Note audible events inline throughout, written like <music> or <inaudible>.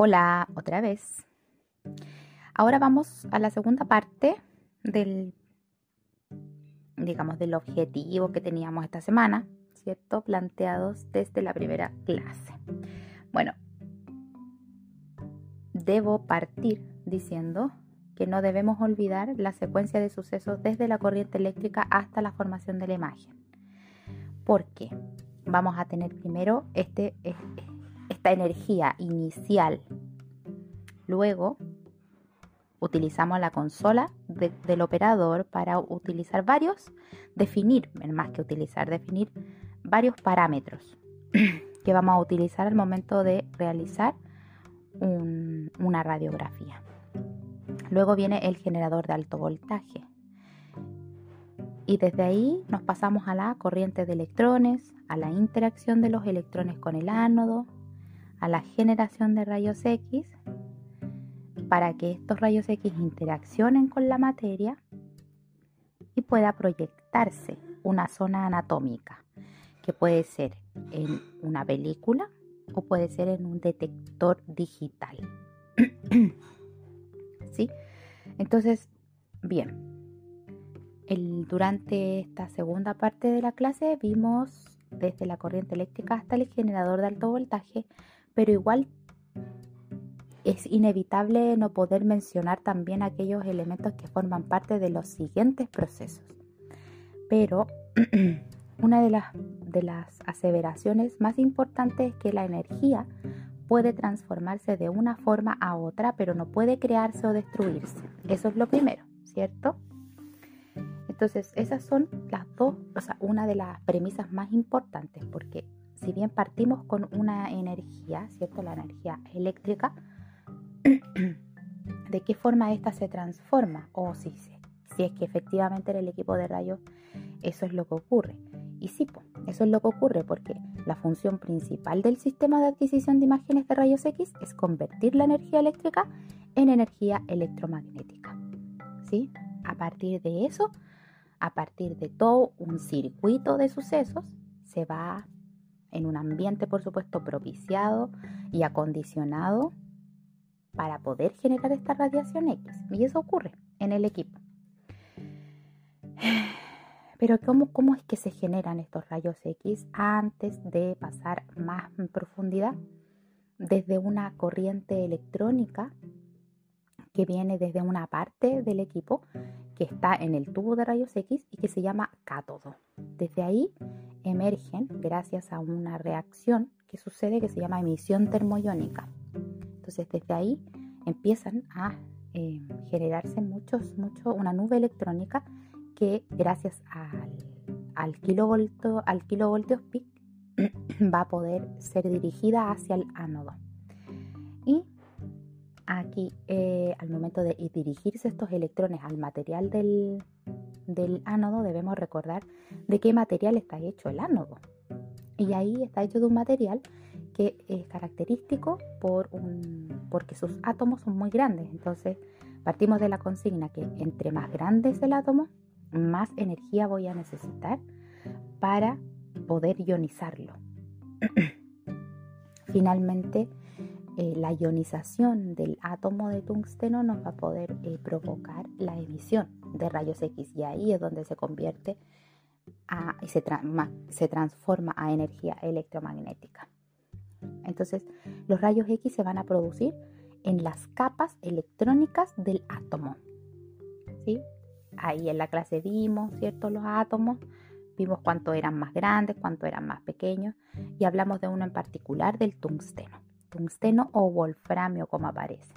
Hola, otra vez. Ahora vamos a la segunda parte del, digamos, del objetivo que teníamos esta semana, ¿cierto? Planteados desde la primera clase. Bueno, debo partir diciendo que no debemos olvidar la secuencia de sucesos desde la corriente eléctrica hasta la formación de la imagen. ¿Por qué? Vamos a tener primero este, energía inicial. Luego utilizamos la consola del operador para utilizar varios, definir, más que utilizar, definir varios parámetros <clears throat> que vamos a utilizar al momento de realizar una radiografía. Luego viene el generador de alto voltaje. Y desde ahí nos pasamos a la corriente de electrones, a la interacción de los electrones con el ánodo, a la generación de rayos X, para que estos rayos X interaccionen con la materia y pueda proyectarse una zona anatómica, que puede ser en una película o puede ser en un detector digital. <clears throat> ¿Sí? Entonces, bien, durante esta segunda parte de la clase vimos desde la corriente eléctrica hasta el generador de alto voltaje, pero igual es inevitable no poder mencionar también aquellos elementos que forman parte de los siguientes procesos. Pero <clears throat> una de las, de las aseveraciones más importantes es que la energía puede transformarse de una forma a otra, pero no puede crearse o destruirse. Eso es lo primero, ¿cierto? Entonces, esas son las dos, o sea, una de las premisas más importantes, porque si bien partimos con una energía, ¿cierto? La energía eléctrica, <clears throat> ¿de qué forma esta se transforma? O si, si es que efectivamente en el equipo de rayos eso es lo que ocurre. Y sí, eso es lo que ocurre porque la función principal del sistema de adquisición de imágenes de rayos X es convertir la energía eléctrica en energía electromagnética. ¿Sí? A partir de eso, a partir de todo un circuito de sucesos, se va en un ambiente, por supuesto, propiciado y acondicionado para poder generar esta radiación X. Y eso ocurre en el equipo. <sighs> Pero ¿cómo, ¿cómo es que se generan estos rayos X antes de pasar más en profundidad? Desde una corriente electrónica que viene desde una parte del equipo que está en el tubo de rayos X y que se llama cátodo. Desde ahí emergen gracias a una reacción que sucede que se llama emisión termoiónica. Entonces desde ahí empiezan a eh, generarse muchos, mucho, una nube electrónica que gracias al, al, kilovolto, al kilovoltios peak <clears throat> va a poder ser dirigida hacia el ánodo. Y aquí, eh, al momento de dirigirse estos electrones al material del, del ánodo, debemos recordar de qué material está hecho el ánodo. Y ahí está hecho de un material que es característico por un, porque sus átomos son muy grandes. Entonces, partimos de la consigna que entre más grande es el átomo, más energía voy a necesitar para poder ionizarlo. <clears throat> Finalmente, eh, la ionización del átomo de tungsteno nos va a poder eh, provocar la emisión de rayos X y ahí es donde se convierte y se, se transforma a energía electromagnética. Entonces, los rayos X se van a producir en las capas electrónicas del átomo. ¿sí? ahí en la clase vimos, ¿cierto? Los átomos, vimos cuánto eran más grandes, cuánto eran más pequeños y hablamos de uno en particular, del tungsteno. Tungsteno o wolframio como aparece.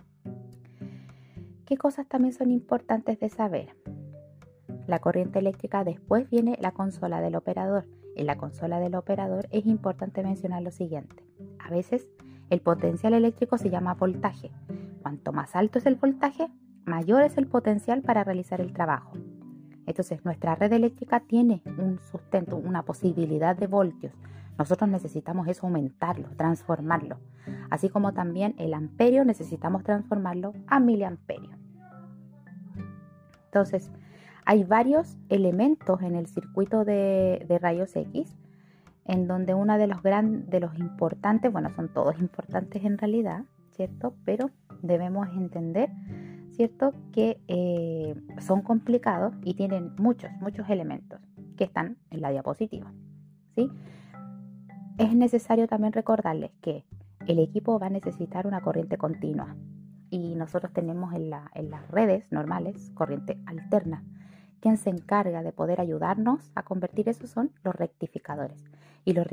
¿Qué cosas también son importantes de saber? La corriente eléctrica después viene la consola del operador. En la consola del operador es importante mencionar lo siguiente. A veces el potencial eléctrico se llama voltaje. Cuanto más alto es el voltaje, mayor es el potencial para realizar el trabajo. Entonces nuestra red eléctrica tiene un sustento, una posibilidad de voltios. Nosotros necesitamos eso aumentarlo, transformarlo. Así como también el amperio necesitamos transformarlo a miliamperio. Entonces, hay varios elementos en el circuito de, rayos X en donde uno de los, de los importantes, bueno, son todos importantes en realidad, ¿cierto? Pero debemos entender, ¿cierto? Que eh, son complicados y tienen muchos, muchos elementos que están en la diapositiva, ¿sí? Es necesario también recordarles que el equipo va a necesitar una corriente continua y nosotros tenemos en, las redes normales corriente alterna. Quien se encarga de poder ayudarnos a convertir eso son los rectificadores. Y los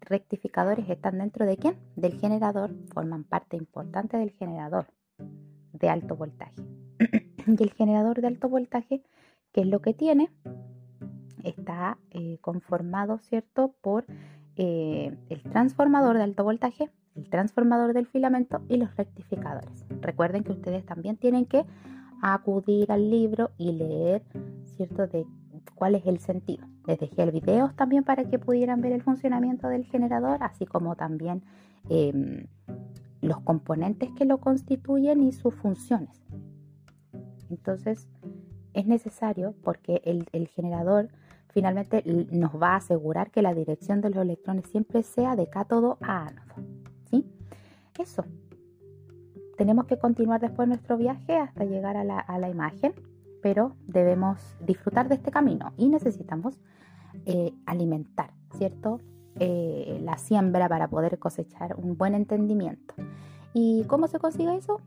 rectificadores están dentro de quién? Del generador, forman parte importante del generador de alto voltaje. <clears throat> y el generador de alto voltaje, ¿qué es lo que tiene? Está eh, conformado, ¿cierto?, por eh, el transformador de alto voltaje, el transformador del filamento y los rectificadores. Recuerden que ustedes también tienen que acudir al libro y leer, ¿cierto?, de cuál es el sentido. Les dejé el video también para que pudieran ver el funcionamiento del generador, así como también em, los componentes que lo constituyen y sus funciones. Entonces, es necesario porque el, el generador finalmente nos va a asegurar que la dirección de los electrones siempre sea de cátodo a ánodo. ¿sí? Eso. Tenemos que continuar después nuestro viaje hasta llegar a la, imagen, pero debemos disfrutar de este camino y necesitamos eh, alimentar, ¿cierto? Eh, la siembra para poder cosechar un buen entendimiento. ¿Y cómo se consigue eso?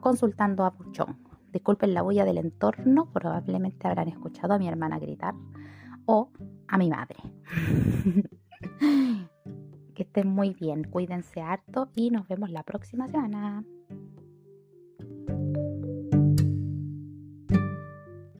Consultando a Puchón. Disculpen la bulla del entorno, probablemente habrán escuchado a mi hermana gritar o a mi madre. <laughs> que estén muy bien, cuídense harto y nos vemos la próxima semana.